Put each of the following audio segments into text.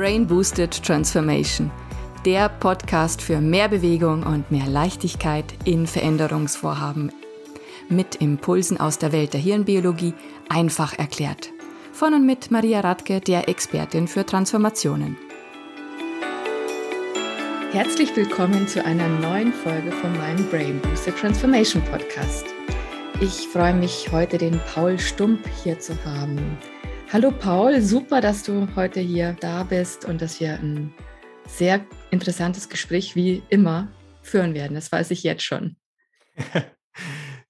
Brain Boosted Transformation, der Podcast für mehr Bewegung und mehr Leichtigkeit in Veränderungsvorhaben. Mit Impulsen aus der Welt der Hirnbiologie einfach erklärt. Von und mit Maria Radke, der Expertin für Transformationen. Herzlich willkommen zu einer neuen Folge von meinem Brain Boosted Transformation Podcast. Ich freue mich, heute den Paul Stump hier zu haben. Hallo Paul, super, dass du heute hier da bist und dass wir ein sehr interessantes Gespräch wie immer führen werden. Das weiß ich jetzt schon.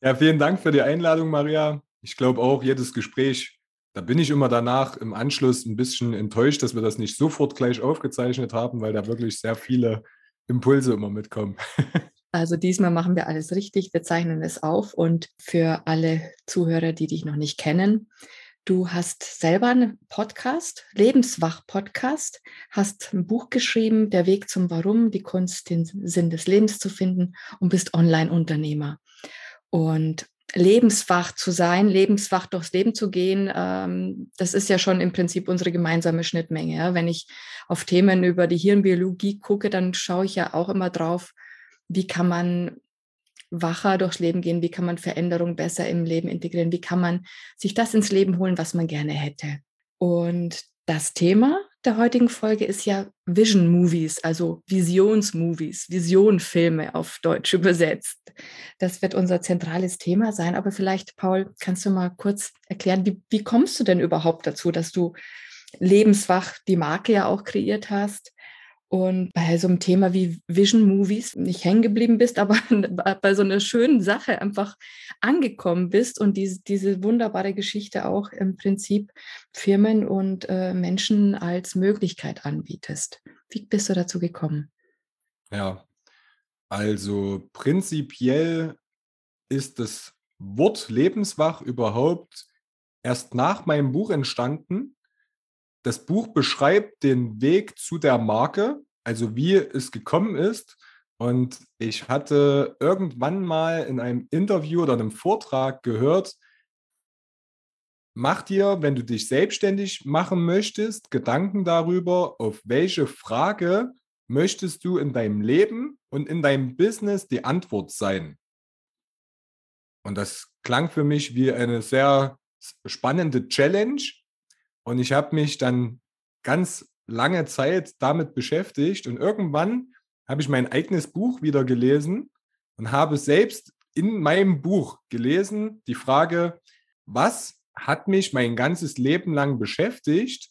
Ja, vielen Dank für die Einladung, Maria. Ich glaube auch, jedes Gespräch, da bin ich immer danach im Anschluss ein bisschen enttäuscht, dass wir das nicht sofort gleich aufgezeichnet haben, weil da wirklich sehr viele Impulse immer mitkommen. Also diesmal machen wir alles richtig, wir zeichnen es auf und für alle Zuhörer, die dich noch nicht kennen, Du hast selber einen Podcast, Lebenswach-Podcast, hast ein Buch geschrieben, Der Weg zum Warum, die Kunst, den Sinn des Lebens zu finden und bist Online-Unternehmer. Und lebenswach zu sein, lebenswach durchs Leben zu gehen, ähm, das ist ja schon im Prinzip unsere gemeinsame Schnittmenge. Ja? Wenn ich auf Themen über die Hirnbiologie gucke, dann schaue ich ja auch immer drauf, wie kann man wacher durchs Leben gehen, wie kann man Veränderungen besser im Leben integrieren, wie kann man sich das ins Leben holen, was man gerne hätte. Und das Thema der heutigen Folge ist ja Vision Movies, also Visionsmovies, Visionfilme auf Deutsch übersetzt. Das wird unser zentrales Thema sein. Aber vielleicht, Paul, kannst du mal kurz erklären, wie, wie kommst du denn überhaupt dazu, dass du lebenswach die Marke ja auch kreiert hast? Und bei so einem Thema wie Vision Movies nicht hängen geblieben bist, aber bei so einer schönen Sache einfach angekommen bist und diese, diese wunderbare Geschichte auch im Prinzip Firmen und äh, Menschen als Möglichkeit anbietest. Wie bist du dazu gekommen? Ja, also prinzipiell ist das Wort lebenswach überhaupt erst nach meinem Buch entstanden das Buch beschreibt den Weg zu der Marke, also wie es gekommen ist. Und ich hatte irgendwann mal in einem Interview oder einem Vortrag gehört, mach dir, wenn du dich selbstständig machen möchtest, Gedanken darüber, auf welche Frage möchtest du in deinem Leben und in deinem Business die Antwort sein. Und das klang für mich wie eine sehr spannende Challenge, und ich habe mich dann ganz lange Zeit damit beschäftigt und irgendwann habe ich mein eigenes Buch wieder gelesen und habe selbst in meinem Buch gelesen die Frage, was hat mich mein ganzes Leben lang beschäftigt?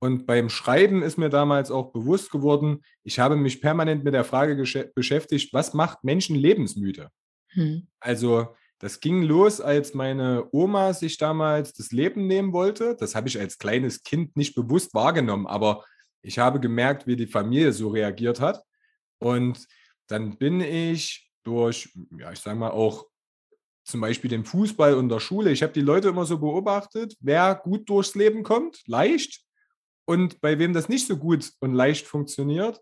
Und beim Schreiben ist mir damals auch bewusst geworden, ich habe mich permanent mit der Frage beschäftigt, was macht Menschen lebensmüde? Hm. Also das ging los, als meine Oma sich damals das Leben nehmen wollte. Das habe ich als kleines Kind nicht bewusst wahrgenommen, aber ich habe gemerkt, wie die Familie so reagiert hat. Und dann bin ich durch, ja, ich sage mal auch zum Beispiel den Fußball und der Schule. Ich habe die Leute immer so beobachtet, wer gut durchs Leben kommt, leicht, und bei wem das nicht so gut und leicht funktioniert.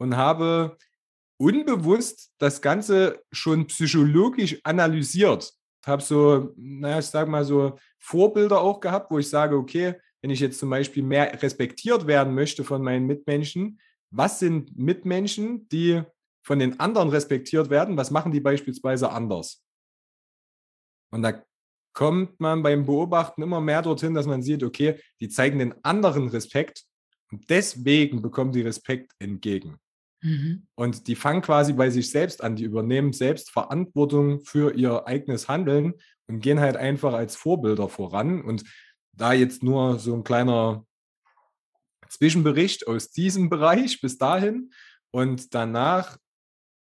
Und habe unbewusst das Ganze schon psychologisch analysiert. Ich habe so, naja, ich sage mal so Vorbilder auch gehabt, wo ich sage, okay, wenn ich jetzt zum Beispiel mehr respektiert werden möchte von meinen Mitmenschen, was sind Mitmenschen, die von den anderen respektiert werden? Was machen die beispielsweise anders? Und da kommt man beim Beobachten immer mehr dorthin, dass man sieht, okay, die zeigen den anderen Respekt und deswegen bekommen die Respekt entgegen. Mhm. Und die fangen quasi bei sich selbst an, die übernehmen selbst Verantwortung für ihr eigenes Handeln und gehen halt einfach als Vorbilder voran. Und da jetzt nur so ein kleiner Zwischenbericht aus diesem Bereich bis dahin. Und danach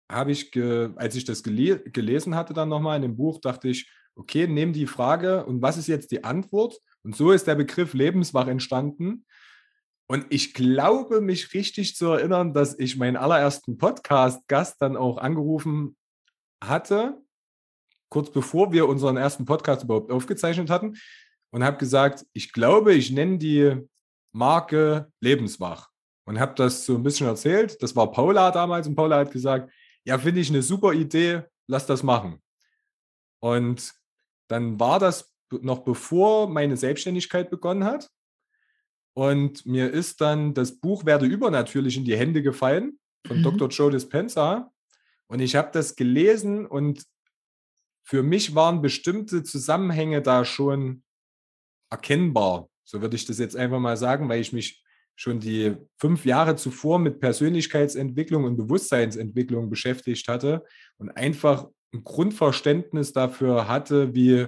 habe ich, als ich das gele gelesen hatte, dann nochmal in dem Buch, dachte ich, okay, nehme die Frage und was ist jetzt die Antwort? Und so ist der Begriff lebenswach entstanden. Und ich glaube, mich richtig zu erinnern, dass ich meinen allerersten Podcast-Gast dann auch angerufen hatte, kurz bevor wir unseren ersten Podcast überhaupt aufgezeichnet hatten, und habe gesagt, ich glaube, ich nenne die Marke Lebenswach. Und habe das so ein bisschen erzählt. Das war Paula damals und Paula hat gesagt, ja, finde ich eine super Idee, lass das machen. Und dann war das noch bevor meine Selbstständigkeit begonnen hat. Und mir ist dann das Buch Werde übernatürlich in die Hände gefallen von mhm. Dr. Joe Dispenza. Und ich habe das gelesen und für mich waren bestimmte Zusammenhänge da schon erkennbar. So würde ich das jetzt einfach mal sagen, weil ich mich schon die fünf Jahre zuvor mit Persönlichkeitsentwicklung und Bewusstseinsentwicklung beschäftigt hatte und einfach ein Grundverständnis dafür hatte, wie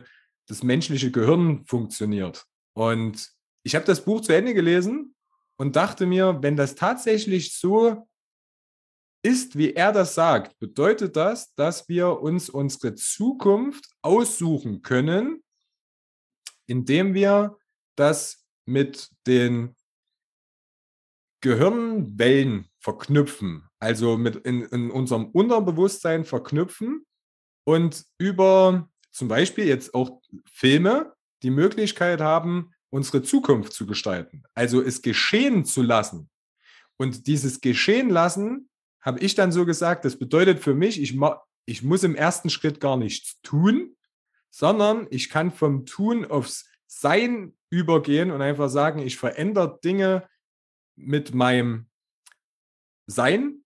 das menschliche Gehirn funktioniert. Und ich habe das Buch zu Ende gelesen und dachte mir, wenn das tatsächlich so ist, wie er das sagt, bedeutet das, dass wir uns unsere Zukunft aussuchen können, indem wir das mit den Gehirnwellen verknüpfen, also mit in, in unserem Unterbewusstsein verknüpfen und über zum Beispiel jetzt auch Filme die Möglichkeit haben, unsere Zukunft zu gestalten. Also es geschehen zu lassen. Und dieses Geschehen lassen, habe ich dann so gesagt, das bedeutet für mich, ich, ich muss im ersten Schritt gar nichts tun, sondern ich kann vom Tun aufs Sein übergehen und einfach sagen, ich verändere Dinge mit meinem Sein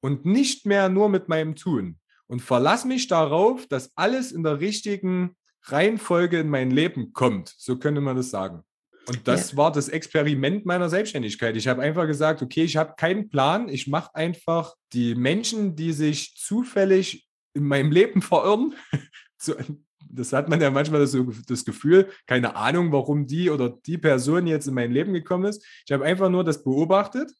und nicht mehr nur mit meinem Tun. Und verlasse mich darauf, dass alles in der richtigen Reihenfolge in mein Leben kommt. So könnte man das sagen. Und das ja. war das Experiment meiner Selbstständigkeit. Ich habe einfach gesagt, okay, ich habe keinen Plan. Ich mache einfach die Menschen, die sich zufällig in meinem Leben verirren, das hat man ja manchmal das, das, Gefühl, keine Ahnung, warum die oder die Person jetzt in mein Leben gekommen ist. Ich habe einfach nur das beobachtet,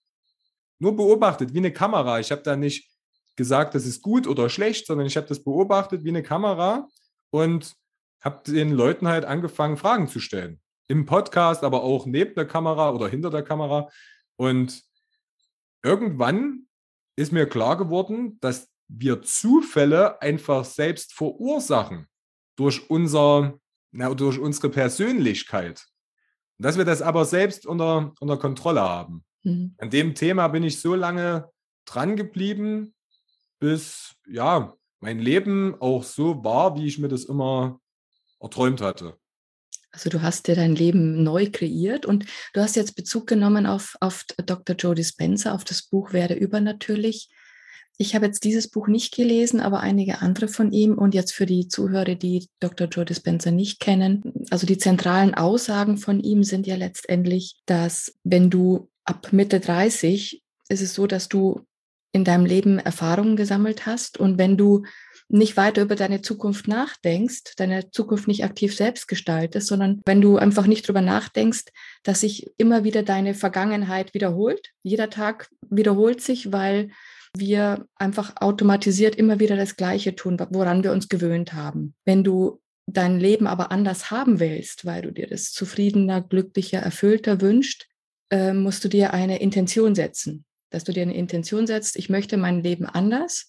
nur beobachtet, wie eine Kamera. Ich habe da nicht gesagt, das ist gut oder schlecht, sondern ich habe das beobachtet wie eine Kamera und habe den Leuten halt angefangen, Fragen zu stellen. Im Podcast, aber auch neben der Kamera oder hinter der Kamera. Und irgendwann ist mir klar geworden, dass wir Zufälle einfach selbst verursachen durch, unser, na, durch unsere Persönlichkeit. Dass wir das aber selbst unter, unter Kontrolle haben. Mhm. An dem Thema bin ich so lange dran geblieben, bis ja, mein Leben auch so war, wie ich mir das immer erträumt hatte. Also du hast dir dein Leben neu kreiert und du hast jetzt Bezug genommen auf, auf Dr. Joe Dispenza, auf das Buch Werde übernatürlich. Ich habe jetzt dieses Buch nicht gelesen, aber einige andere von ihm. Und jetzt für die Zuhörer, die Dr. Joe Dispenza nicht kennen. Also die zentralen Aussagen von ihm sind ja letztendlich, dass wenn du ab Mitte 30 ist es so, dass du in deinem Leben Erfahrungen gesammelt hast. Und wenn du nicht weiter über deine Zukunft nachdenkst, deine Zukunft nicht aktiv selbst gestaltest, sondern wenn du einfach nicht drüber nachdenkst, dass sich immer wieder deine Vergangenheit wiederholt. Jeder Tag wiederholt sich, weil wir einfach automatisiert immer wieder das Gleiche tun, woran wir uns gewöhnt haben. Wenn du dein Leben aber anders haben willst, weil du dir das zufriedener, glücklicher, erfüllter wünscht, äh, musst du dir eine Intention setzen. Dass du dir eine Intention setzt, ich möchte mein Leben anders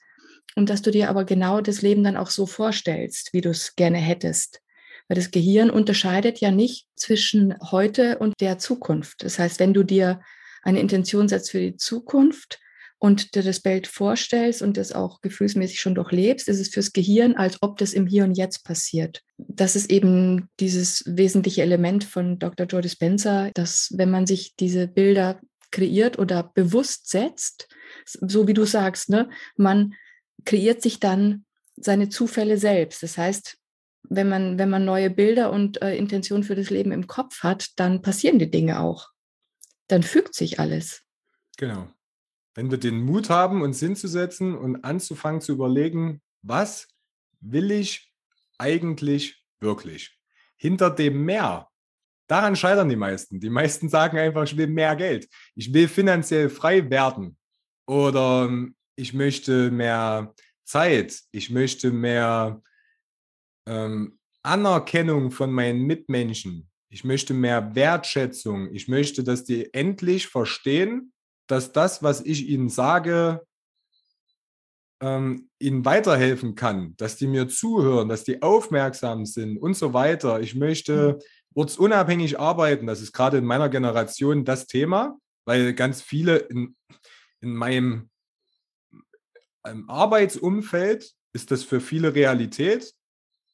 und dass du dir aber genau das Leben dann auch so vorstellst, wie du es gerne hättest. Weil das Gehirn unterscheidet ja nicht zwischen heute und der Zukunft. Das heißt, wenn du dir eine Intention setzt für die Zukunft, und dir das Bild vorstellst und das auch gefühlsmäßig schon durchlebst, ist es fürs Gehirn, als ob das im Hier und Jetzt passiert. Das ist eben dieses wesentliche Element von Dr. Joe Dispenza, dass wenn man sich diese Bilder kreiert oder bewusst setzt, so wie du sagst, ne, man kreiert sich dann seine Zufälle selbst. Das heißt, wenn man, wenn man neue Bilder und äh, Intentionen für das Leben im Kopf hat, dann passieren die Dinge auch. Dann fügt sich alles. Genau wenn wir den Mut haben, uns hinzusetzen und anzufangen zu überlegen, was will ich eigentlich wirklich? Hinter dem Mehr, daran scheitern die meisten. Die meisten sagen einfach, ich will mehr Geld. Ich will finanziell frei werden. Oder ähm, ich möchte mehr Zeit. Ich möchte mehr ähm, Anerkennung von meinen Mitmenschen. Ich möchte mehr Wertschätzung. Ich möchte, dass die endlich verstehen, dass das, was ich ihnen sage, ähm, ihnen weiterhelfen kann, dass die mir zuhören, dass die aufmerksam sind und so weiter. Ich möchte mhm. ortsunabhängig arbeiten. Das ist gerade in meiner Generation das Thema, weil ganz viele in, in meinem Arbeitsumfeld ist das für viele Realität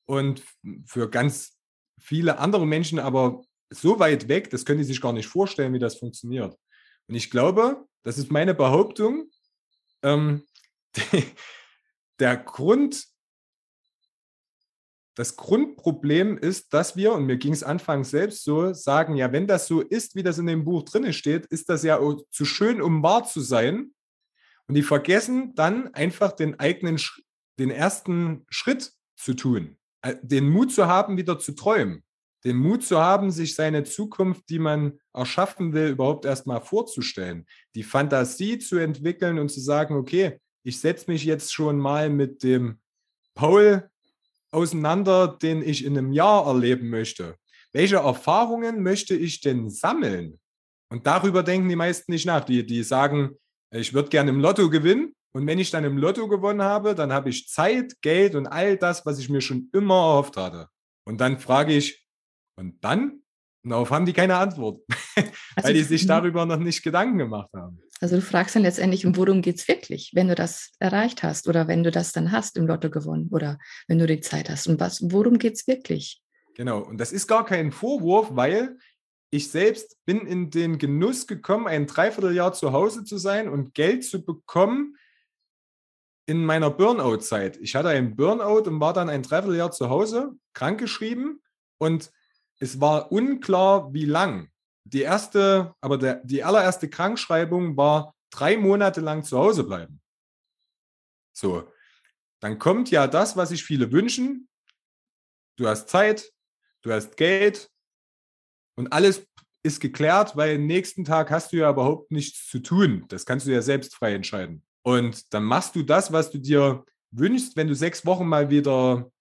und für ganz viele andere Menschen aber so weit weg, das können die sich gar nicht vorstellen, wie das funktioniert. Und ich glaube, das ist meine Behauptung, ähm, der Grund, das Grundproblem ist, dass wir, und mir ging es anfangs selbst so, sagen, ja, wenn das so ist, wie das in dem Buch drin steht, ist das ja zu schön, um wahr zu sein. Und die vergessen dann einfach den eigenen, den ersten Schritt zu tun, äh, den Mut zu haben, wieder zu träumen, den Mut zu haben, sich seine Zukunft, die man erschaffen will, überhaupt erstmal vorzustellen, die Fantasie zu entwickeln und zu sagen, okay, ich setze mich jetzt schon mal mit dem Paul auseinander, den ich in einem Jahr erleben möchte. Welche Erfahrungen möchte ich denn sammeln? Und darüber denken die meisten nicht nach. Die, die sagen, ich würde gerne im Lotto gewinnen. Und wenn ich dann im Lotto gewonnen habe, dann habe ich Zeit, Geld und all das, was ich mir schon immer erhofft hatte. Und dann frage ich, und dann? Und darauf haben die keine Antwort, also, weil die sich darüber noch nicht Gedanken gemacht haben. Also du fragst dann letztendlich, um worum geht es wirklich, wenn du das erreicht hast oder wenn du das dann hast im Lotto gewonnen oder wenn du die Zeit hast. Und was, worum geht es wirklich? Genau, und das ist gar kein Vorwurf, weil ich selbst bin in den Genuss gekommen, ein Dreivierteljahr zu Hause zu sein und Geld zu bekommen in meiner Burnout-Zeit. Ich hatte einen Burnout und war dann ein Dreivierteljahr zu Hause, krankgeschrieben und es war unklar, wie lang. Die erste, aber der, die allererste Krankschreibung war drei Monate lang zu Hause bleiben. So, dann kommt ja das, was sich viele wünschen. Du hast Zeit, du hast Geld und alles ist geklärt, weil am nächsten Tag hast du ja überhaupt nichts zu tun. Das kannst du ja selbst frei entscheiden. Und dann machst du das, was du dir wünschst, wenn du sechs Wochen mal wieder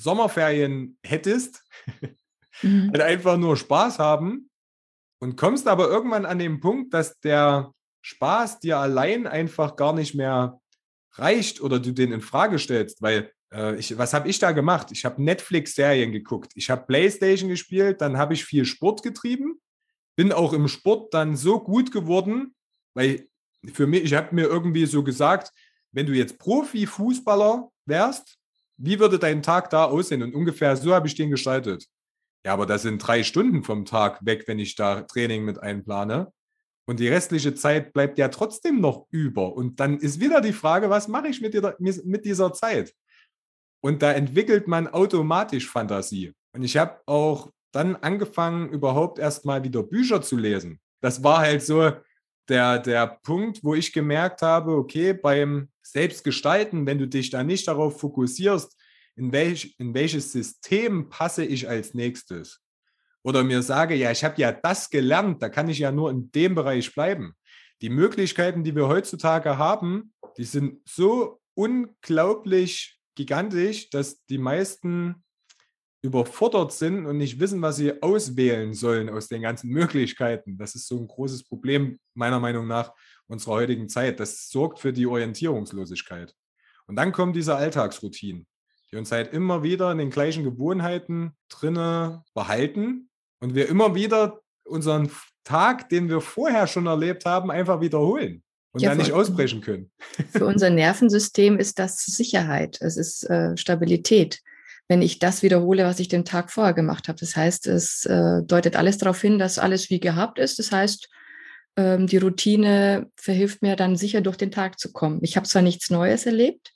Sommerferien hättest. Mhm. Halt einfach nur Spaß haben und kommst aber irgendwann an den Punkt, dass der Spaß dir allein einfach gar nicht mehr reicht oder du den in Frage stellst, weil ich, was habe ich da gemacht? Ich habe Netflix-Serien geguckt, ich habe Playstation gespielt, dann habe ich viel Sport getrieben, bin auch im Sport dann so gut geworden, weil für mich, ich habe mir irgendwie so gesagt, wenn du jetzt Profi-Fußballer wärst, wie würde dein Tag da aussehen? Und ungefähr so habe ich den gestaltet. Ja, aber das sind drei Stunden vom Tag weg, wenn ich da Training mit einplane. Und die restliche Zeit bleibt ja trotzdem noch über. Und dann ist wieder die Frage, was mache ich mit, dieser, mit dieser Zeit? Und da entwickelt man automatisch Fantasie. Und ich habe auch dann angefangen, überhaupt erst mal wieder Bücher zu lesen. Das war halt so der, der Punkt, wo ich gemerkt habe, okay, beim Selbstgestalten, wenn du dich da nicht darauf fokussierst, in, welch, in welches System passe ich als nächstes? Oder mir sage, ja, ich habe ja das gelernt, da kann ich ja nur in dem Bereich bleiben. Die Möglichkeiten, die wir heutzutage haben, die sind so unglaublich gigantisch, dass die meisten überfordert sind und nicht wissen, was sie auswählen sollen aus den ganzen Möglichkeiten. Das ist so ein großes Problem meiner Meinung nach unserer heutigen Zeit. Das sorgt für die Orientierungslosigkeit. Und dann kommen diese Alltagsroutinen die uns halt immer wieder in den gleichen Gewohnheiten drinne behalten und wir immer wieder unseren Tag, den wir vorher schon erlebt haben, einfach wiederholen und ja, dann nicht ausbrechen können. Für unser Nervensystem ist das Sicherheit, es ist äh, Stabilität. Wenn ich das wiederhole, was ich den Tag vorher gemacht habe. Das heißt, es äh, deutet alles darauf hin, dass alles wie gehabt ist. Das heißt, ähm, die Routine verhilft mir dann sicher durch den Tag zu kommen. Ich habe zwar nichts Neues erlebt,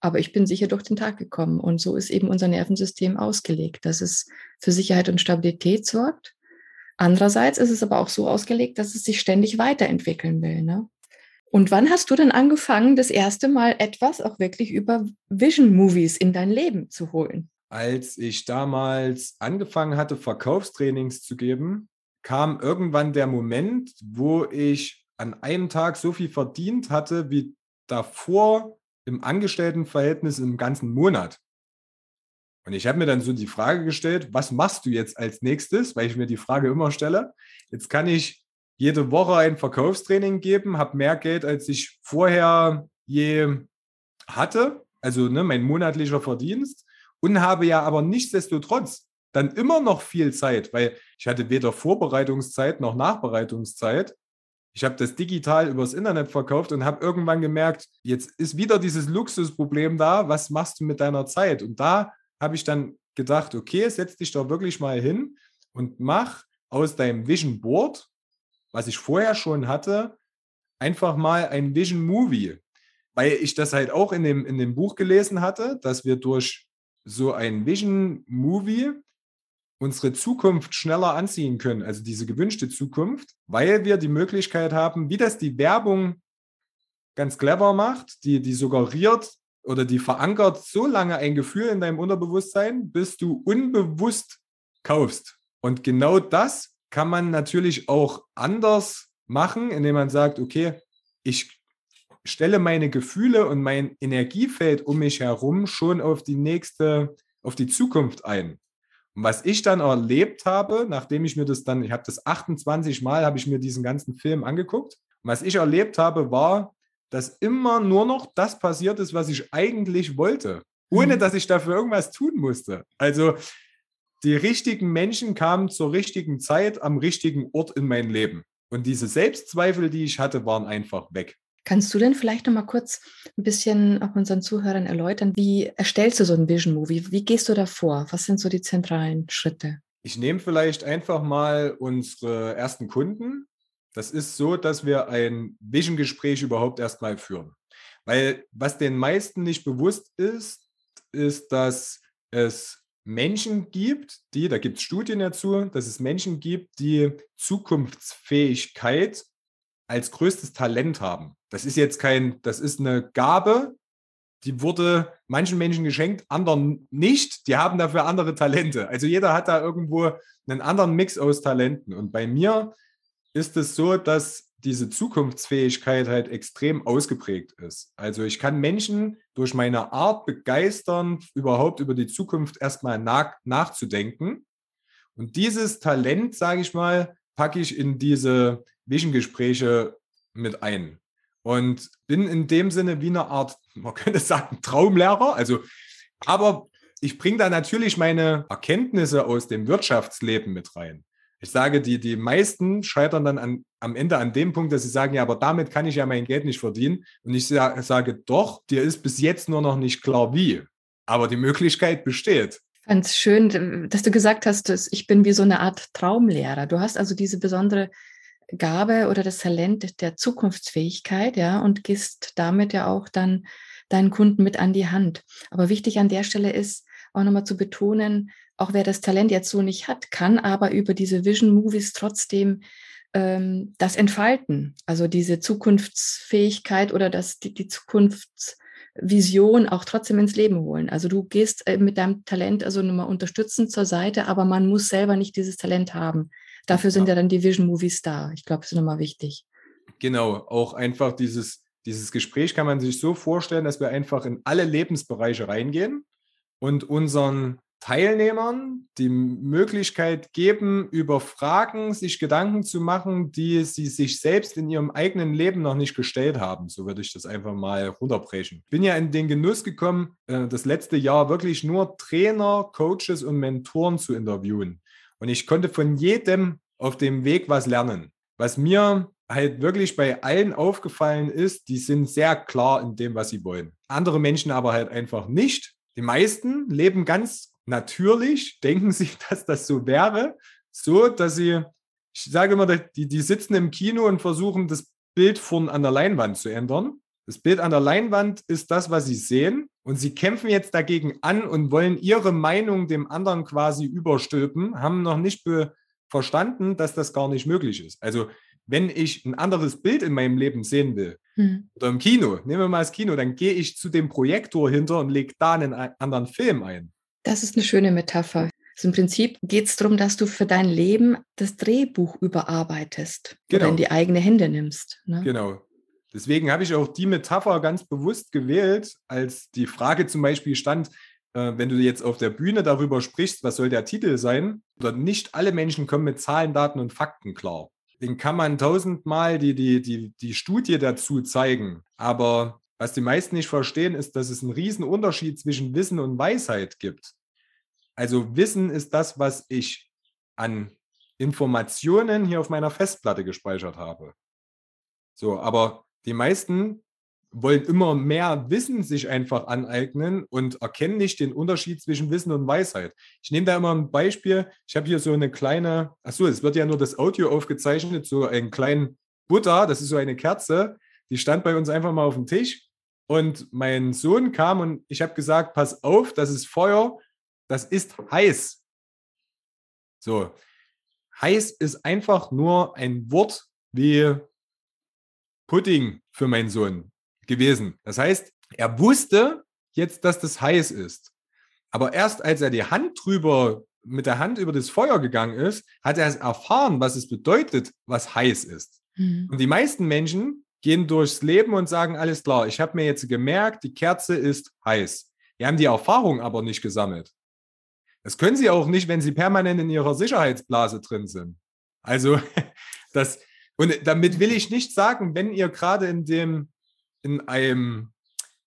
aber ich bin sicher durch den Tag gekommen. Und so ist eben unser Nervensystem ausgelegt, dass es für Sicherheit und Stabilität sorgt. Andererseits ist es aber auch so ausgelegt, dass es sich ständig weiterentwickeln will. Ne? Und wann hast du denn angefangen, das erste Mal etwas auch wirklich über Vision Movies in dein Leben zu holen? Als ich damals angefangen hatte, Verkaufstrainings zu geben, kam irgendwann der Moment, wo ich an einem Tag so viel verdient hatte wie davor im Angestelltenverhältnis im ganzen Monat. Und ich habe mir dann so die Frage gestellt, was machst du jetzt als nächstes, weil ich mir die Frage immer stelle. Jetzt kann ich jede Woche ein Verkaufstraining geben, habe mehr Geld, als ich vorher je hatte, also ne, mein monatlicher Verdienst, und habe ja aber nichtsdestotrotz dann immer noch viel Zeit, weil ich hatte weder Vorbereitungszeit noch Nachbereitungszeit. Ich habe das digital übers Internet verkauft und habe irgendwann gemerkt, jetzt ist wieder dieses Luxusproblem da, was machst du mit deiner Zeit? Und da habe ich dann gedacht, okay, setz dich doch wirklich mal hin und mach aus deinem Vision Board, was ich vorher schon hatte, einfach mal ein Vision Movie. Weil ich das halt auch in dem, in dem Buch gelesen hatte, dass wir durch so ein Vision Movie unsere Zukunft schneller anziehen können, also diese gewünschte Zukunft, weil wir die Möglichkeit haben, wie das die Werbung ganz clever macht, die, die suggeriert oder die verankert so lange ein Gefühl in deinem Unterbewusstsein, bis du unbewusst kaufst. Und genau das kann man natürlich auch anders machen, indem man sagt, okay, ich stelle meine Gefühle und mein Energiefeld um mich herum schon auf die nächste, auf die Zukunft ein. Und was ich dann erlebt habe, nachdem ich mir das dann, ich habe das 28 Mal, habe ich mir diesen ganzen Film angeguckt. Und was ich erlebt habe, war, dass immer nur noch das passiert ist, was ich eigentlich wollte, ohne mhm. dass ich dafür irgendwas tun musste. Also die richtigen Menschen kamen zur richtigen Zeit am richtigen Ort in mein Leben. Und diese Selbstzweifel, die ich hatte, waren einfach weg. Kannst du denn vielleicht noch mal kurz ein bisschen auch unseren Zuhörern erläutern, wie erstellst du so ein Vision Movie? Wie gehst du da vor? Was sind so die zentralen Schritte? Ich nehme vielleicht einfach mal unsere ersten Kunden. Das ist so, dass wir ein Vision-Gespräch überhaupt erstmal führen. Weil was den meisten nicht bewusst ist, ist, dass es Menschen gibt, die, da gibt es Studien dazu, dass es Menschen gibt, die Zukunftsfähigkeit als größtes Talent haben. Das ist jetzt kein, das ist eine Gabe, die wurde manchen Menschen geschenkt, anderen nicht. Die haben dafür andere Talente. Also jeder hat da irgendwo einen anderen Mix aus Talenten. Und bei mir ist es so, dass diese Zukunftsfähigkeit halt extrem ausgeprägt ist. Also ich kann Menschen durch meine Art begeistern, überhaupt über die Zukunft erstmal nach, nachzudenken. Und dieses Talent, sage ich mal, packe ich in diese Vision-Gespräche mit ein. Und bin in dem Sinne wie eine Art, man könnte sagen, Traumlehrer. Also, aber ich bringe da natürlich meine Erkenntnisse aus dem Wirtschaftsleben mit rein. Ich sage, die, die meisten scheitern dann an, am Ende an dem Punkt, dass sie sagen, ja, aber damit kann ich ja mein Geld nicht verdienen. Und ich sage, doch, dir ist bis jetzt nur noch nicht klar, wie. Aber die Möglichkeit besteht. Ganz schön, dass du gesagt hast, dass ich bin wie so eine Art Traumlehrer. Du hast also diese besondere Gabe oder das Talent der Zukunftsfähigkeit, ja, und gehst damit ja auch dann deinen Kunden mit an die Hand. Aber wichtig an der Stelle ist auch nochmal zu betonen, auch wer das Talent jetzt so nicht hat, kann aber über diese Vision Movies trotzdem ähm, das entfalten. Also diese Zukunftsfähigkeit oder das, die, die Zukunftsvision auch trotzdem ins Leben holen. Also du gehst äh, mit deinem Talent also nochmal unterstützend zur Seite, aber man muss selber nicht dieses Talent haben. Dafür sind ja, ja dann die Vision Movies da. Ich glaube, das ist nochmal wichtig. Genau, auch einfach dieses, dieses Gespräch kann man sich so vorstellen, dass wir einfach in alle Lebensbereiche reingehen und unseren Teilnehmern die Möglichkeit geben, über Fragen sich Gedanken zu machen, die sie sich selbst in ihrem eigenen Leben noch nicht gestellt haben. So würde ich das einfach mal runterbrechen. Bin ja in den Genuss gekommen, äh, das letzte Jahr wirklich nur Trainer, Coaches und Mentoren zu interviewen. Und ich konnte von jedem auf dem Weg was lernen. Was mir halt wirklich bei allen aufgefallen ist, die sind sehr klar in dem, was sie wollen. Andere Menschen aber halt einfach nicht. Die meisten leben ganz natürlich denken sie, dass das so wäre, so dass sie, ich sage immer, die, die sitzen im Kino und versuchen, das Bild vorn an der Leinwand zu ändern. Das Bild an der Leinwand ist das, was sie sehen. Und sie kämpfen jetzt dagegen an und wollen ihre Meinung dem anderen quasi überstülpen, haben noch nicht verstanden, dass das gar nicht möglich ist. Also, wenn ich ein anderes Bild in meinem Leben sehen will, hm. oder im Kino, nehmen wir mal das Kino, dann gehe ich zu dem Projektor hinter und lege da einen anderen Film ein. Das ist eine schöne Metapher. Also Im Prinzip geht es darum, dass du für dein Leben das Drehbuch überarbeitest genau. oder in die eigene Hände nimmst. Ne? Genau. Deswegen habe ich auch die Metapher ganz bewusst gewählt, als die Frage zum Beispiel stand, äh, wenn du jetzt auf der Bühne darüber sprichst, was soll der Titel sein, oder nicht alle Menschen kommen mit Zahlen, Daten und Fakten klar. Den kann man tausendmal die, die, die, die Studie dazu zeigen. Aber was die meisten nicht verstehen, ist, dass es einen riesen Unterschied zwischen Wissen und Weisheit gibt. Also Wissen ist das, was ich an Informationen hier auf meiner Festplatte gespeichert habe. So, aber die meisten wollen immer mehr Wissen sich einfach aneignen und erkennen nicht den Unterschied zwischen Wissen und Weisheit. Ich nehme da immer ein Beispiel. Ich habe hier so eine kleine, achso, es wird ja nur das Audio aufgezeichnet, so einen kleinen Butter, das ist so eine Kerze, die stand bei uns einfach mal auf dem Tisch. Und mein Sohn kam und ich habe gesagt, pass auf, das ist Feuer, das ist heiß. So, heiß ist einfach nur ein Wort wie Pudding für meinen Sohn gewesen. Das heißt, er wusste jetzt, dass das heiß ist. Aber erst als er die Hand drüber, mit der Hand über das Feuer gegangen ist, hat er es erfahren, was es bedeutet, was heiß ist. Mhm. Und die meisten Menschen gehen durchs Leben und sagen, alles klar, ich habe mir jetzt gemerkt, die Kerze ist heiß. Die haben die Erfahrung aber nicht gesammelt. Das können sie auch nicht, wenn sie permanent in ihrer Sicherheitsblase drin sind. Also, das, und damit will ich nicht sagen, wenn ihr gerade in dem in einem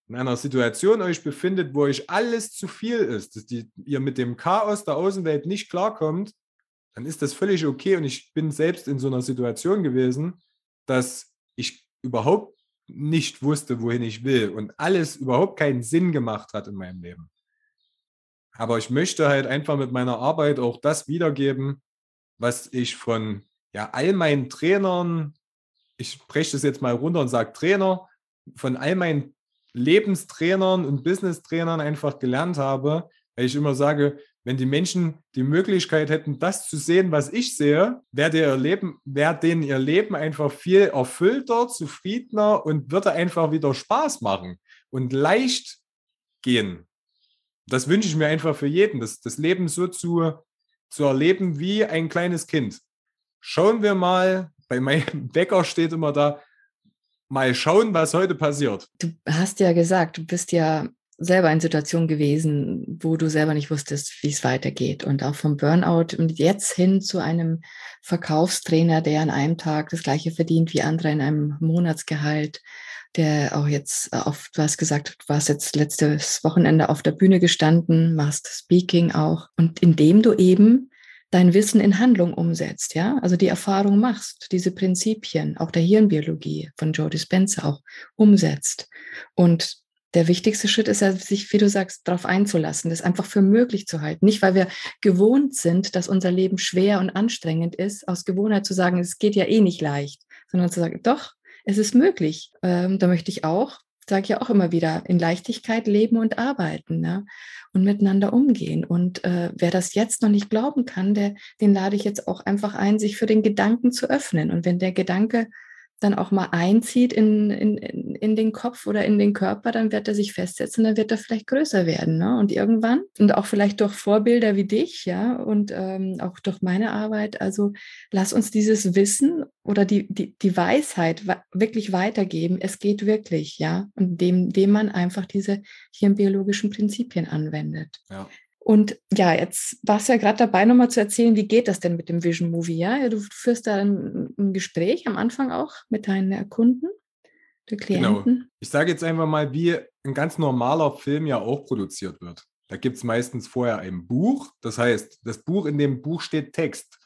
in einer Situation euch befindet, wo euch alles zu viel ist, dass die, ihr mit dem Chaos der Außenwelt nicht klarkommt, dann ist das völlig okay. Und ich bin selbst in so einer Situation gewesen, dass ich überhaupt nicht wusste, wohin ich will und alles überhaupt keinen Sinn gemacht hat in meinem Leben. Aber ich möchte halt einfach mit meiner Arbeit auch das wiedergeben, was ich von ja, all meinen Trainern, ich breche das jetzt mal runter und sage Trainer, von all meinen Lebenstrainern und Business-Trainern einfach gelernt habe, weil ich immer sage, wenn die Menschen die Möglichkeit hätten, das zu sehen, was ich sehe, wäre ihr denen ihr Leben einfach viel erfüllter, zufriedener und würde einfach wieder Spaß machen und leicht gehen. Das wünsche ich mir einfach für jeden, das, das Leben so zu, zu erleben wie ein kleines Kind. Schauen wir mal, bei meinem Bäcker steht immer da, mal schauen, was heute passiert. Du hast ja gesagt, du bist ja selber in Situationen gewesen, wo du selber nicht wusstest, wie es weitergeht. Und auch vom Burnout und jetzt hin zu einem Verkaufstrainer, der an einem Tag das gleiche verdient wie andere in einem Monatsgehalt, der auch jetzt auf, du hast gesagt, du warst jetzt letztes Wochenende auf der Bühne gestanden, machst Speaking auch. Und indem du eben dein Wissen in Handlung umsetzt, ja, also die Erfahrung machst, diese Prinzipien, auch der Hirnbiologie von Joe Dispenza auch umsetzt. Und der wichtigste Schritt ist ja, sich, wie du sagst, darauf einzulassen, das einfach für möglich zu halten. Nicht, weil wir gewohnt sind, dass unser Leben schwer und anstrengend ist, aus Gewohnheit zu sagen, es geht ja eh nicht leicht, sondern zu sagen, doch, es ist möglich. Ähm, da möchte ich auch sage ich ja auch immer wieder, in Leichtigkeit leben und arbeiten ne? und miteinander umgehen. Und äh, wer das jetzt noch nicht glauben kann, der, den lade ich jetzt auch einfach ein, sich für den Gedanken zu öffnen. Und wenn der Gedanke dann auch mal einzieht in, in, in den Kopf oder in den Körper, dann wird er sich festsetzen, dann wird er vielleicht größer werden. Ne? Und irgendwann, und auch vielleicht durch Vorbilder wie dich, ja, und ähm, auch durch meine Arbeit, also lass uns dieses Wissen oder die, die, die Weisheit wirklich weitergeben. Es geht wirklich, ja, und dem, dem man einfach diese hirnbiologischen Prinzipien anwendet. Ja. Und ja, jetzt warst du ja gerade dabei, nochmal zu erzählen, wie geht das denn mit dem Vision Movie? Ja, du führst da ein, ein Gespräch am Anfang auch mit deinen Kunden, der Klienten. Genau. Ich sage jetzt einfach mal, wie ein ganz normaler Film ja auch produziert wird. Da gibt es meistens vorher ein Buch. Das heißt, das Buch, in dem Buch steht Text.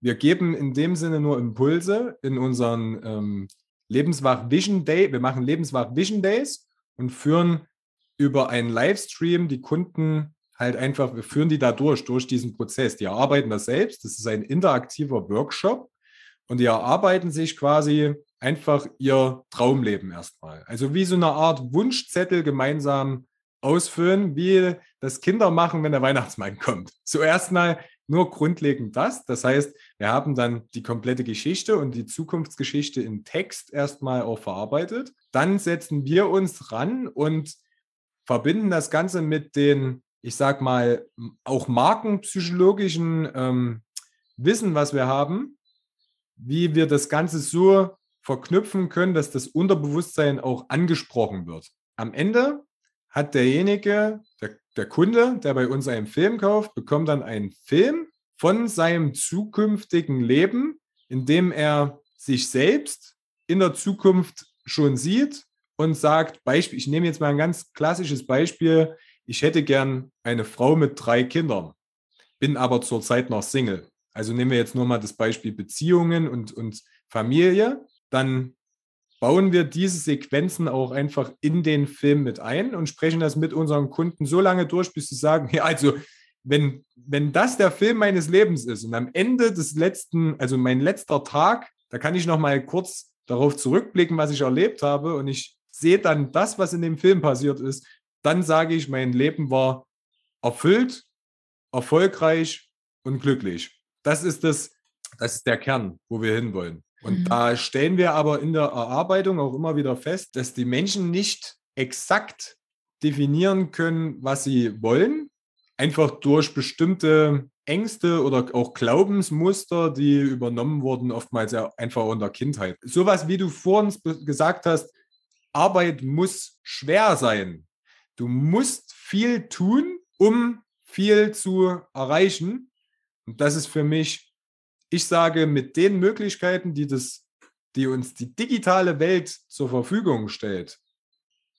Wir geben in dem Sinne nur Impulse in unseren ähm, Lebenswach Vision Day. Wir machen Lebenswach Vision Days und führen über einen Livestream die Kunden halt einfach, wir führen die da durch, durch diesen Prozess. Die erarbeiten das selbst. Das ist ein interaktiver Workshop und die erarbeiten sich quasi einfach ihr Traumleben erstmal. Also wie so eine Art Wunschzettel gemeinsam ausfüllen, wie das Kinder machen, wenn der Weihnachtsmann kommt. Zuerst mal nur grundlegend das. Das heißt, wir haben dann die komplette Geschichte und die Zukunftsgeschichte in Text erstmal auch verarbeitet. Dann setzen wir uns ran und verbinden das Ganze mit den ich sag mal, auch markenpsychologischen ähm, Wissen, was wir haben, wie wir das Ganze so verknüpfen können, dass das Unterbewusstsein auch angesprochen wird. Am Ende hat derjenige, der, der Kunde, der bei uns einen Film kauft, bekommt dann einen Film von seinem zukünftigen Leben, in dem er sich selbst in der Zukunft schon sieht und sagt, Beispiel, ich nehme jetzt mal ein ganz klassisches Beispiel, ich hätte gern eine Frau mit drei Kindern, bin aber zurzeit noch Single. Also nehmen wir jetzt nur mal das Beispiel Beziehungen und, und Familie. Dann bauen wir diese Sequenzen auch einfach in den Film mit ein und sprechen das mit unseren Kunden so lange durch, bis sie sagen, ja, also wenn, wenn das der Film meines Lebens ist und am Ende des letzten, also mein letzter Tag, da kann ich noch mal kurz darauf zurückblicken, was ich erlebt habe und ich sehe dann das, was in dem Film passiert ist, dann sage ich, mein Leben war erfüllt, erfolgreich und glücklich. Das ist das, das ist der Kern, wo wir hinwollen. Und mhm. da stellen wir aber in der Erarbeitung auch immer wieder fest, dass die Menschen nicht exakt definieren können, was sie wollen, einfach durch bestimmte Ängste oder auch Glaubensmuster, die übernommen wurden, oftmals ja einfach in der Kindheit. Sowas, wie du vorhin gesagt hast, Arbeit muss schwer sein. Du musst viel tun, um viel zu erreichen. Und das ist für mich, ich sage, mit den Möglichkeiten, die, das, die uns die digitale Welt zur Verfügung stellt,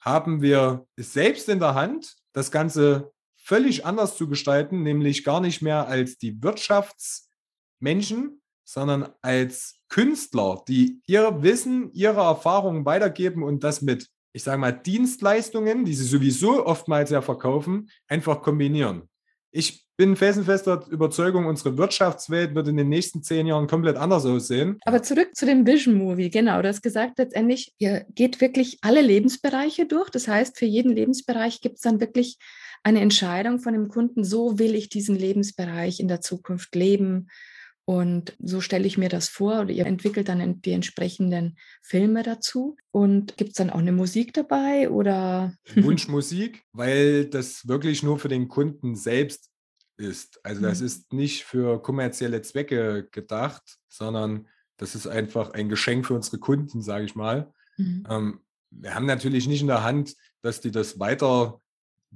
haben wir es selbst in der Hand, das Ganze völlig anders zu gestalten, nämlich gar nicht mehr als die Wirtschaftsmenschen, sondern als Künstler, die ihr Wissen, ihre Erfahrungen weitergeben und das mit, ich sage mal, Dienstleistungen, die sie sowieso oftmals ja verkaufen, einfach kombinieren. Ich bin felsenfester Überzeugung, unsere Wirtschaftswelt wird in den nächsten zehn Jahren komplett anders aussehen. Aber zurück zu dem Vision Movie, genau. Du hast gesagt, letztendlich, ihr geht wirklich alle Lebensbereiche durch. Das heißt, für jeden Lebensbereich gibt es dann wirklich eine Entscheidung von dem Kunden, so will ich diesen Lebensbereich in der Zukunft leben. Und so stelle ich mir das vor. Oder ihr entwickelt dann die entsprechenden Filme dazu. Und gibt es dann auch eine Musik dabei oder? Wunschmusik, weil das wirklich nur für den Kunden selbst ist. Also das mhm. ist nicht für kommerzielle Zwecke gedacht, sondern das ist einfach ein Geschenk für unsere Kunden, sage ich mal. Mhm. Ähm, wir haben natürlich nicht in der Hand, dass die das weiter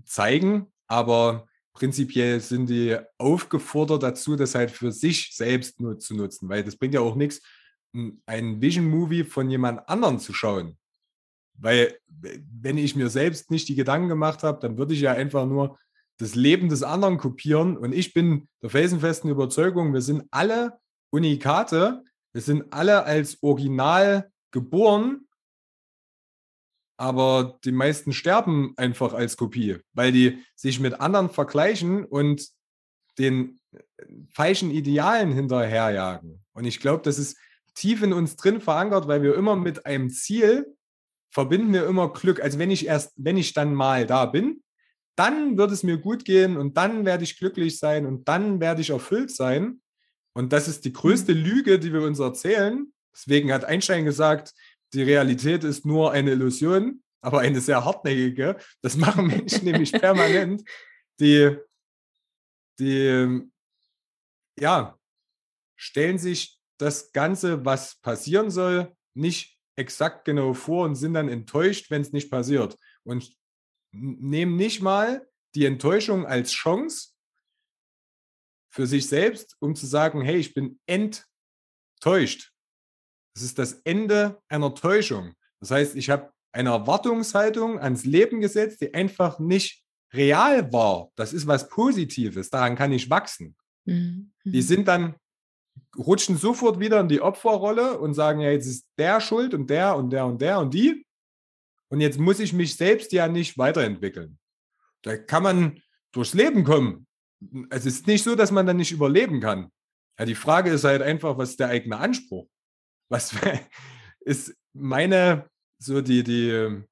zeigen, aber prinzipiell sind die aufgefordert dazu, das halt für sich selbst nur zu nutzen, weil das bringt ja auch nichts, einen Vision Movie von jemand anderen zu schauen. Weil wenn ich mir selbst nicht die Gedanken gemacht habe, dann würde ich ja einfach nur das Leben des anderen kopieren. Und ich bin der felsenfesten Überzeugung, wir sind alle Unikate, wir sind alle als Original geboren aber die meisten sterben einfach als Kopie, weil die sich mit anderen vergleichen und den äh, falschen Idealen hinterherjagen. Und ich glaube, das ist tief in uns drin verankert, weil wir immer mit einem Ziel verbinden wir immer Glück. Also wenn ich erst, wenn ich dann mal da bin, dann wird es mir gut gehen und dann werde ich glücklich sein und dann werde ich erfüllt sein. Und das ist die größte mhm. Lüge, die wir uns erzählen. Deswegen hat Einstein gesagt, die Realität ist nur eine Illusion, aber eine sehr hartnäckige. Das machen Menschen nämlich permanent, die, die, ja, stellen sich das Ganze, was passieren soll, nicht exakt genau vor und sind dann enttäuscht, wenn es nicht passiert. Und nehmen nicht mal die Enttäuschung als Chance für sich selbst, um zu sagen, hey, ich bin enttäuscht. Das ist das Ende einer Täuschung. Das heißt, ich habe eine Erwartungshaltung ans Leben gesetzt, die einfach nicht real war. Das ist was Positives. Daran kann ich wachsen. Mhm. Die sind dann, rutschen sofort wieder in die Opferrolle und sagen, ja, jetzt ist der schuld und der und der und der und die. Und jetzt muss ich mich selbst ja nicht weiterentwickeln. Da kann man durchs Leben kommen. Es ist nicht so, dass man dann nicht überleben kann. Ja, die Frage ist halt einfach, was ist der eigene Anspruch? Was ist meine, so die, die,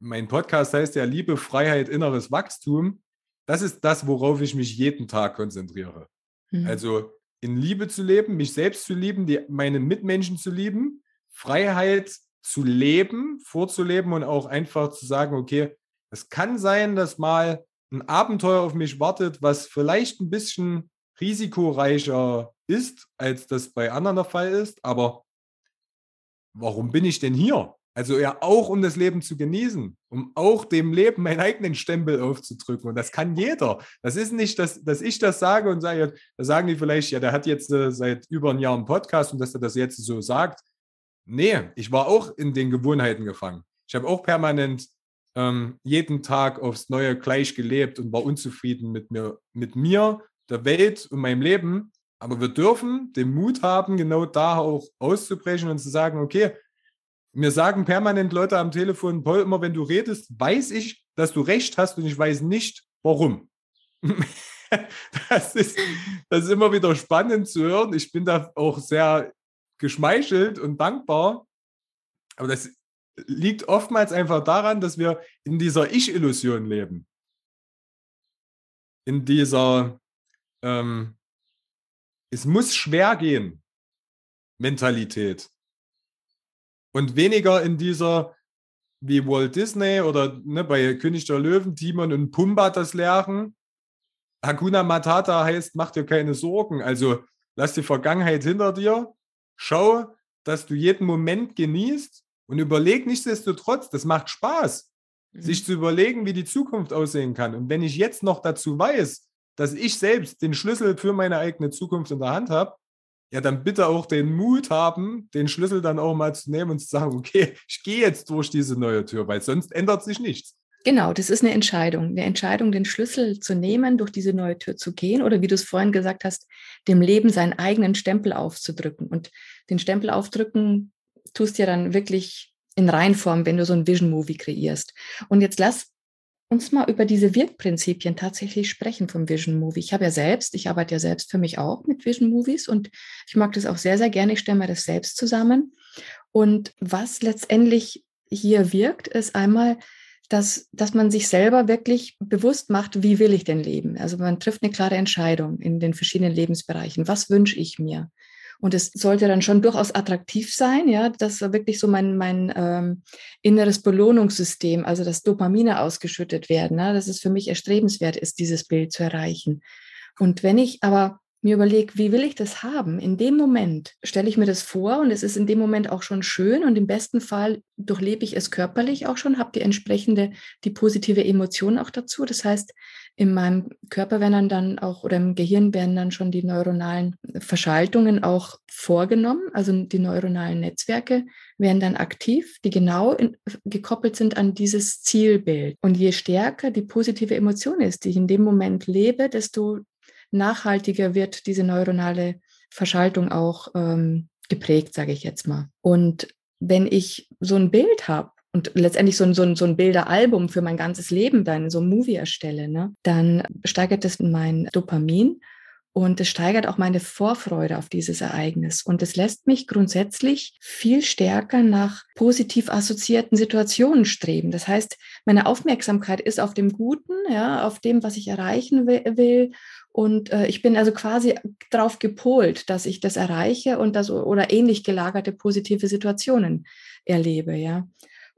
mein Podcast heißt ja Liebe, Freiheit, inneres Wachstum. Das ist das, worauf ich mich jeden Tag konzentriere. Mhm. Also in Liebe zu leben, mich selbst zu lieben, die, meine Mitmenschen zu lieben, Freiheit zu leben, vorzuleben und auch einfach zu sagen, okay, es kann sein, dass mal ein Abenteuer auf mich wartet, was vielleicht ein bisschen risikoreicher ist, als das bei anderen der Fall ist, aber warum bin ich denn hier? Also ja auch, um das Leben zu genießen, um auch dem Leben meinen eigenen Stempel aufzudrücken. Und das kann jeder. Das ist nicht, dass, dass ich das sage und sage, da sagen die vielleicht, ja, der hat jetzt äh, seit über ein Jahr einen Podcast und dass er das jetzt so sagt. Nee, ich war auch in den Gewohnheiten gefangen. Ich habe auch permanent ähm, jeden Tag aufs Neue gleich gelebt und war unzufrieden mit mir, mit mir, der Welt und meinem Leben. Aber wir dürfen den Mut haben, genau da auch auszubrechen und zu sagen, okay, Mir sagen permanent Leute am Telefon, Paul, immer wenn du redest, weiß ich, dass du recht hast und ich weiß nicht, warum. das, ist, das ist immer wieder spannend zu hören. Ich bin da auch sehr geschmeichelt und dankbar. Aber das liegt oftmals einfach daran, dass wir in dieser Ich-Illusion leben. In dieser, ähm, es muss schwer gehen, Mentalität. Und weniger in dieser, wie Walt Disney oder ne, bei König der Löwen, Timon und Pumba das lehren. Hakuna Matata heißt, mach dir keine Sorgen. Also lass die Vergangenheit hinter dir. Schau, dass du jeden Moment genießt und überleg nichtsdestotrotz, das macht Spaß, mhm. sich zu überlegen, wie die Zukunft aussehen kann. Und wenn ich jetzt noch dazu weiß, dass ich selbst den Schlüssel für meine eigene Zukunft in der Hand habe, ja, dann bitte auch den Mut haben, den Schlüssel dann auch mal zu nehmen und zu sagen, okay, ich gehe jetzt durch diese neue Tür, weil sonst ändert sich nichts. Genau, das ist eine Entscheidung. Eine Entscheidung, den Schlüssel zu nehmen, durch diese neue Tür zu gehen oder wie du es vorhin gesagt hast, dem Leben seinen eigenen Stempel aufzudrücken. Und den Stempel aufdrücken tust ja dann wirklich in Reinform, wenn du so ein Vision Movie kreierst. Und jetzt lass uns mal über diese Wirkprinzipien tatsächlich sprechen vom Vision Movie. Ich habe ja selbst, ich arbeite ja selbst für mich auch mit Vision Movies und ich mag das auch sehr, sehr gerne. Ich stelle mir das selbst zusammen. Und was letztendlich hier wirkt, ist einmal, dass, dass man sich selber wirklich bewusst macht, wie will ich denn leben? Also man trifft eine klare Entscheidung in den verschiedenen Lebensbereichen. Was wünsche ich mir? Und es sollte dann schon durchaus attraktiv sein, ja, dass wirklich so mein, mein ähm, inneres Belohnungssystem, also das Dopamine ausgeschüttet werden, ne, dass es für mich erstrebenswert ist, dieses Bild zu erreichen. Und wenn ich aber mir überlege, wie will ich das haben? In dem Moment stelle ich mir das vor und es ist in dem Moment auch schon schön und im besten Fall durchlebe ich es körperlich auch schon, habe die entsprechende, die positive Emotion auch dazu. Das heißt, in meinem Körper werden dann auch oder im Gehirn werden dann schon die neuronalen Verschaltungen auch vorgenommen, also die neuronalen Netzwerke werden dann aktiv, die genau in, gekoppelt sind an dieses Zielbild. Und je stärker die positive Emotion ist, die ich in dem Moment lebe, desto nachhaltiger wird diese neuronale Verschaltung auch ähm, geprägt, sage ich jetzt mal. Und wenn ich so ein Bild habe und letztendlich so ein, so ein, so ein Bilderalbum für mein ganzes Leben dann so ein Movie erstelle, ne, dann steigert das mein Dopamin und es steigert auch meine Vorfreude auf dieses Ereignis. Und es lässt mich grundsätzlich viel stärker nach positiv assoziierten Situationen streben. Das heißt, meine Aufmerksamkeit ist auf dem Guten, ja, auf dem, was ich erreichen will und äh, ich bin also quasi darauf gepolt, dass ich das erreiche und das oder ähnlich gelagerte positive Situationen erlebe, ja.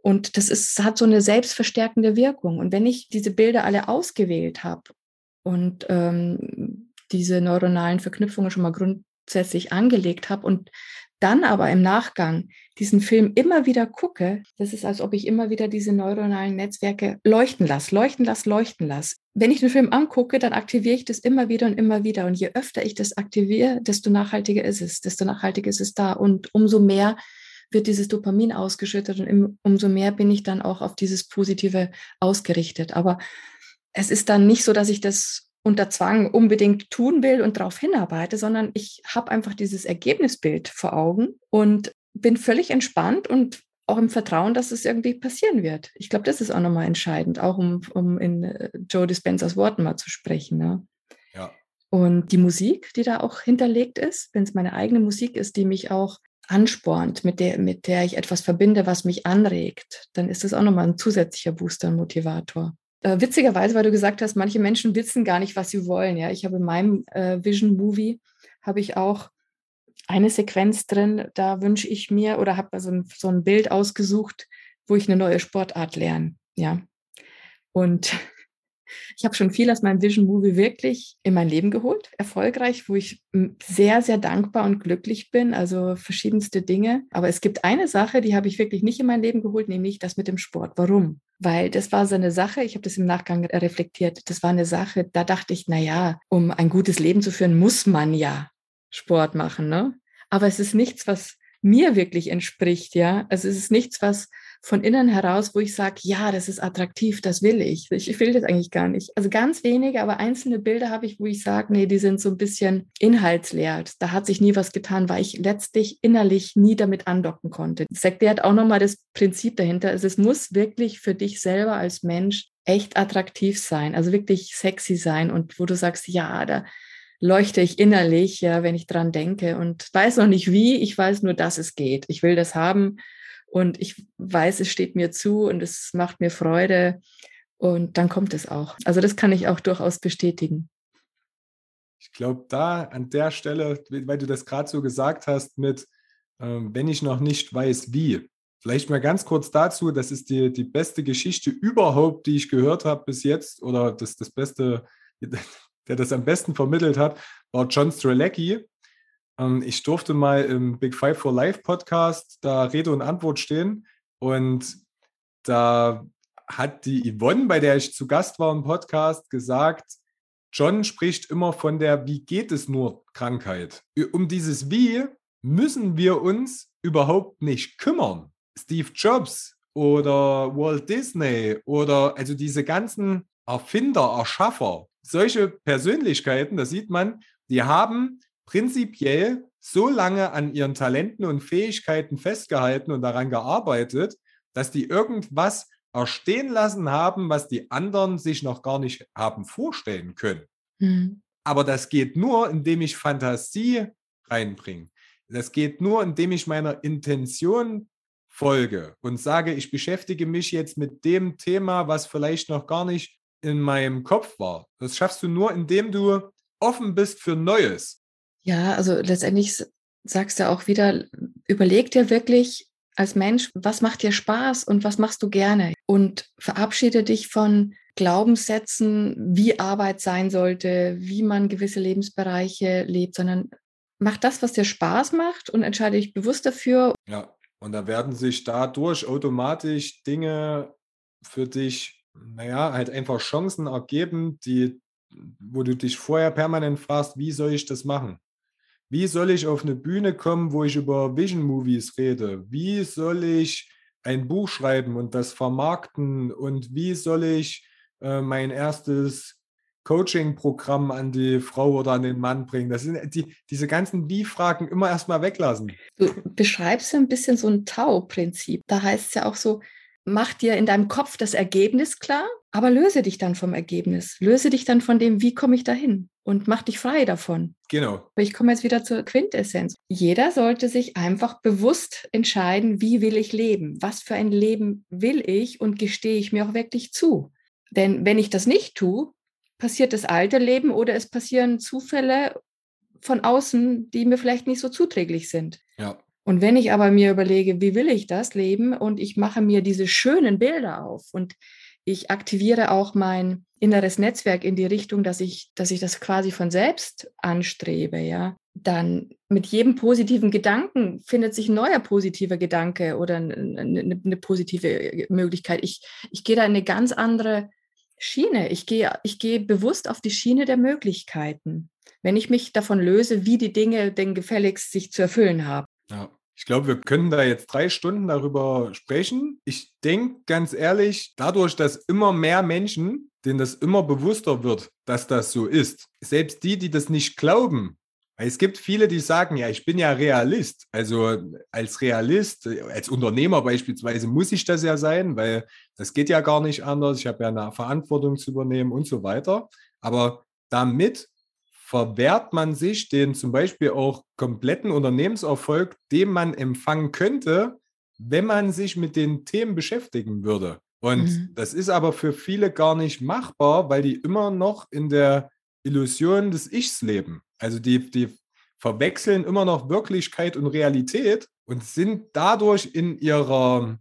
Und das ist, hat so eine selbstverstärkende Wirkung. Und wenn ich diese Bilder alle ausgewählt habe und ähm, diese neuronalen Verknüpfungen schon mal grundsätzlich angelegt habe und dann aber im Nachgang diesen Film immer wieder gucke, das ist, als ob ich immer wieder diese neuronalen Netzwerke leuchten lasse, leuchten lasse, leuchten lasse. Wenn ich den Film angucke, dann aktiviere ich das immer wieder und immer wieder. Und je öfter ich das aktiviere, desto nachhaltiger ist es, desto nachhaltiger ist es da. Und umso mehr wird dieses Dopamin ausgeschüttet und umso mehr bin ich dann auch auf dieses Positive ausgerichtet. Aber es ist dann nicht so, dass ich das unter Zwang unbedingt tun will und darauf hinarbeite, sondern ich habe einfach dieses Ergebnisbild vor Augen und bin völlig entspannt und auch im Vertrauen, dass es irgendwie passieren wird. Ich glaube, das ist auch nochmal entscheidend, auch um, um in äh, Joe Dispensers Worten mal zu sprechen. Ne? Ja. Und die Musik, die da auch hinterlegt ist, wenn es meine eigene Musik ist, die mich auch anspornt, mit der, mit der ich etwas verbinde, was mich anregt, dann ist das auch nochmal ein zusätzlicher Booster und Motivator. Äh, witzigerweise, weil du gesagt hast, manche Menschen wissen gar nicht, was sie wollen. Ja, ich habe in meinem äh, Vision Movie habe ich auch eine Sequenz drin, da wünsche ich mir oder habe ein, so ein Bild ausgesucht, wo ich eine neue Sportart lerne. Ja. Und ich habe schon viel aus meinem Vision Movie wirklich in mein Leben geholt, erfolgreich, wo ich sehr, sehr dankbar und glücklich bin, also verschiedenste Dinge. Aber es gibt eine Sache, die habe ich wirklich nicht in mein Leben geholt, nämlich das mit dem Sport. Warum? Weil das war so eine Sache, ich habe das im Nachgang reflektiert, das war eine Sache, da dachte ich, na ja, um ein gutes Leben zu führen, muss man ja Sport machen, ne? Aber es ist nichts, was mir wirklich entspricht, ja. Also es ist nichts, was von innen heraus, wo ich sage, ja, das ist attraktiv, das will ich. Ich will das eigentlich gar nicht. Also ganz wenige, aber einzelne Bilder habe ich, wo ich sage, nee, die sind so ein bisschen inhaltsleer. Da hat sich nie was getan, weil ich letztlich innerlich nie damit andocken konnte. Das erklärt auch nochmal das Prinzip dahinter. Also es muss wirklich für dich selber als Mensch echt attraktiv sein, also wirklich sexy sein und wo du sagst, ja, da leuchte ich innerlich, ja, wenn ich dran denke und weiß noch nicht wie, ich weiß nur, dass es geht. Ich will das haben und ich weiß, es steht mir zu und es macht mir Freude und dann kommt es auch. Also das kann ich auch durchaus bestätigen. Ich glaube, da an der Stelle, weil du das gerade so gesagt hast, mit ähm, wenn ich noch nicht weiß, wie. Vielleicht mal ganz kurz dazu, das ist die, die beste Geschichte überhaupt, die ich gehört habe bis jetzt, oder das, das Beste, der das am besten vermittelt hat, war John Strelecki. Ähm, ich durfte mal im Big Five for Life Podcast da Rede und Antwort stehen und da hat die Yvonne, bei der ich zu Gast war im Podcast, gesagt, John spricht immer von der Wie geht es nur Krankheit. Um dieses Wie müssen wir uns überhaupt nicht kümmern. Steve Jobs oder Walt Disney oder also diese ganzen Erfinder, Erschaffer, solche Persönlichkeiten, da sieht man, die haben prinzipiell so lange an ihren Talenten und Fähigkeiten festgehalten und daran gearbeitet, dass die irgendwas erstehen lassen haben, was die anderen sich noch gar nicht haben vorstellen können. Mhm. Aber das geht nur, indem ich Fantasie reinbringe. Das geht nur, indem ich meiner Intention folge und sage, ich beschäftige mich jetzt mit dem Thema, was vielleicht noch gar nicht in meinem Kopf war. Das schaffst du nur, indem du offen bist für Neues. Ja, also letztendlich sagst du auch wieder, überleg dir wirklich als Mensch, was macht dir Spaß und was machst du gerne? Und verabschiede dich von Glaubenssätzen, wie Arbeit sein sollte, wie man gewisse Lebensbereiche lebt, sondern mach das, was dir Spaß macht und entscheide dich bewusst dafür. Ja, und da werden sich dadurch automatisch Dinge für dich, naja, halt einfach Chancen ergeben, die, wo du dich vorher permanent fragst, wie soll ich das machen? Wie soll ich auf eine Bühne kommen, wo ich über Vision Movies rede? Wie soll ich ein Buch schreiben und das vermarkten? Und wie soll ich äh, mein erstes Coaching-Programm an die Frau oder an den Mann bringen? Das sind die, diese ganzen Wie-Fragen immer erstmal weglassen. Du beschreibst ja ein bisschen so ein Tau-Prinzip. Da heißt es ja auch so, mach dir in deinem Kopf das Ergebnis klar, aber löse dich dann vom Ergebnis. Löse dich dann von dem, wie komme ich dahin und mach dich frei davon. Genau. Ich komme jetzt wieder zur Quintessenz. Jeder sollte sich einfach bewusst entscheiden, wie will ich leben? Was für ein Leben will ich und gestehe ich mir auch wirklich zu? Denn wenn ich das nicht tue, passiert das alte Leben oder es passieren Zufälle von außen, die mir vielleicht nicht so zuträglich sind. Ja. Und wenn ich aber mir überlege, wie will ich das leben und ich mache mir diese schönen Bilder auf und ich aktiviere auch mein inneres Netzwerk in die Richtung, dass ich, dass ich das quasi von selbst anstrebe, ja, dann mit jedem positiven Gedanken findet sich ein neuer positiver Gedanke oder eine, eine, eine positive Möglichkeit. Ich, ich gehe da in eine ganz andere Schiene. Ich gehe, ich gehe bewusst auf die Schiene der Möglichkeiten, wenn ich mich davon löse, wie die Dinge denn gefälligst sich zu erfüllen haben. Ich glaube, wir können da jetzt drei Stunden darüber sprechen. Ich denke ganz ehrlich, dadurch, dass immer mehr Menschen, denen das immer bewusster wird, dass das so ist, selbst die, die das nicht glauben, es gibt viele, die sagen, ja, ich bin ja Realist. Also als Realist, als Unternehmer beispielsweise muss ich das ja sein, weil das geht ja gar nicht anders. Ich habe ja eine Verantwortung zu übernehmen und so weiter. Aber damit verwehrt man sich den zum Beispiel auch kompletten Unternehmenserfolg, den man empfangen könnte, wenn man sich mit den Themen beschäftigen würde. Und mhm. das ist aber für viele gar nicht machbar, weil die immer noch in der Illusion des Ichs leben. Also die, die verwechseln immer noch Wirklichkeit und Realität und sind dadurch in, ihrer,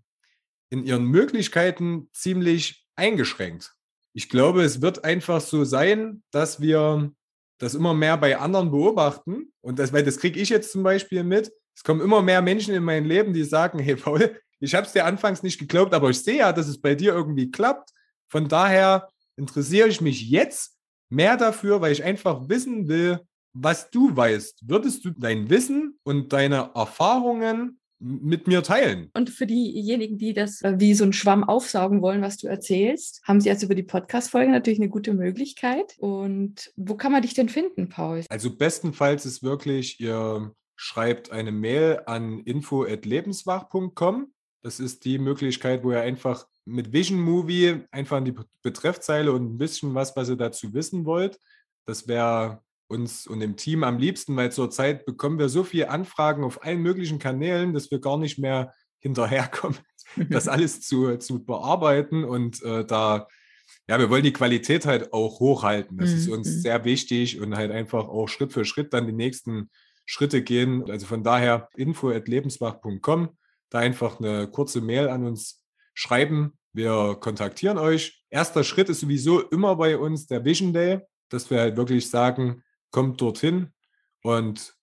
in ihren Möglichkeiten ziemlich eingeschränkt. Ich glaube, es wird einfach so sein, dass wir das immer mehr bei anderen beobachten. Und das, weil das kriege ich jetzt zum Beispiel mit. Es kommen immer mehr Menschen in mein Leben, die sagen, hey Paul, ich habe es dir anfangs nicht geglaubt, aber ich sehe ja, dass es bei dir irgendwie klappt. Von daher interessiere ich mich jetzt mehr dafür, weil ich einfach wissen will, was du weißt. Würdest du dein Wissen und deine Erfahrungen mit mir teilen. Und für diejenigen, die das äh, wie so ein Schwamm aufsaugen wollen, was du erzählst, haben sie jetzt über die Podcast-Folge natürlich eine gute Möglichkeit. Und wo kann man dich denn finden, Paul? Also bestenfalls ist wirklich, ihr schreibt eine Mail an info.lebenswach.com. Das ist die Möglichkeit, wo ihr einfach mit Vision Movie einfach in die Betreffzeile und ein bisschen was, was ihr dazu wissen wollt. Das wäre uns und dem Team am liebsten, weil zurzeit bekommen wir so viele Anfragen auf allen möglichen Kanälen, dass wir gar nicht mehr hinterherkommen, das alles zu, zu bearbeiten. Und äh, da, ja, wir wollen die Qualität halt auch hochhalten. Das mhm. ist uns mhm. sehr wichtig und halt einfach auch Schritt für Schritt dann die nächsten Schritte gehen. Also von daher info.lebenswach.com, da einfach eine kurze Mail an uns schreiben. Wir kontaktieren euch. Erster Schritt ist sowieso immer bei uns der Vision Day, dass wir halt wirklich sagen, kommt dorthin und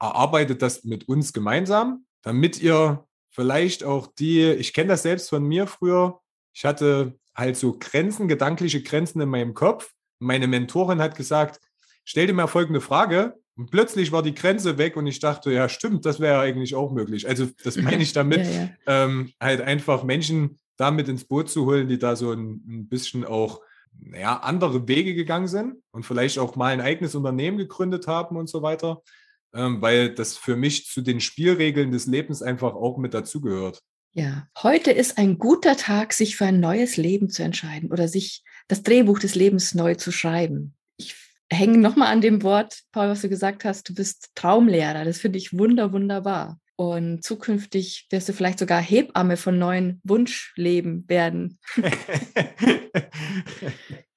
erarbeitet das mit uns gemeinsam, damit ihr vielleicht auch die, ich kenne das selbst von mir früher, ich hatte halt so Grenzen, gedankliche Grenzen in meinem Kopf. Meine Mentorin hat gesagt, stell dir mal folgende Frage. Und plötzlich war die Grenze weg und ich dachte, ja, stimmt, das wäre eigentlich auch möglich. Also, das meine ich damit, ja, ja. Ähm, halt einfach Menschen damit ins Boot zu holen, die da so ein, ein bisschen auch naja, andere Wege gegangen sind und vielleicht auch mal ein eigenes Unternehmen gegründet haben und so weiter, ähm, weil das für mich zu den Spielregeln des Lebens einfach auch mit dazugehört. Ja, heute ist ein guter Tag, sich für ein neues Leben zu entscheiden oder sich das Drehbuch des Lebens neu zu schreiben. Ich hänge nochmal an dem Wort, Paul, was du gesagt hast, du bist Traumlehrer. Das finde ich wunder, wunderbar. Und zukünftig wirst du vielleicht sogar Hebamme von neuen Wunschleben werden.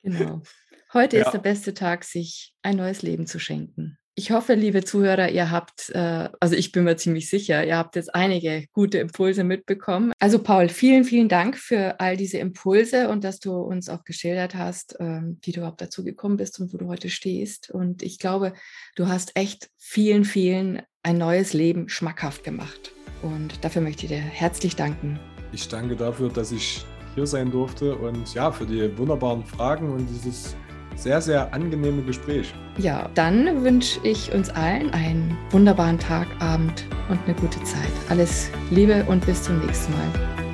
genau. Heute ja. ist der beste Tag, sich ein neues Leben zu schenken. Ich hoffe, liebe Zuhörer, ihr habt, äh, also ich bin mir ziemlich sicher, ihr habt jetzt einige gute Impulse mitbekommen. Also Paul, vielen, vielen Dank für all diese Impulse und dass du uns auch geschildert hast, ähm, wie du überhaupt dazu gekommen bist und wo du heute stehst. Und ich glaube, du hast echt vielen, vielen ein neues Leben schmackhaft gemacht. Und dafür möchte ich dir herzlich danken. Ich danke dafür, dass ich hier sein durfte und ja, für die wunderbaren Fragen und dieses sehr, sehr angenehme Gespräch. Ja, dann wünsche ich uns allen einen wunderbaren Tag, Abend und eine gute Zeit. Alles Liebe und bis zum nächsten Mal.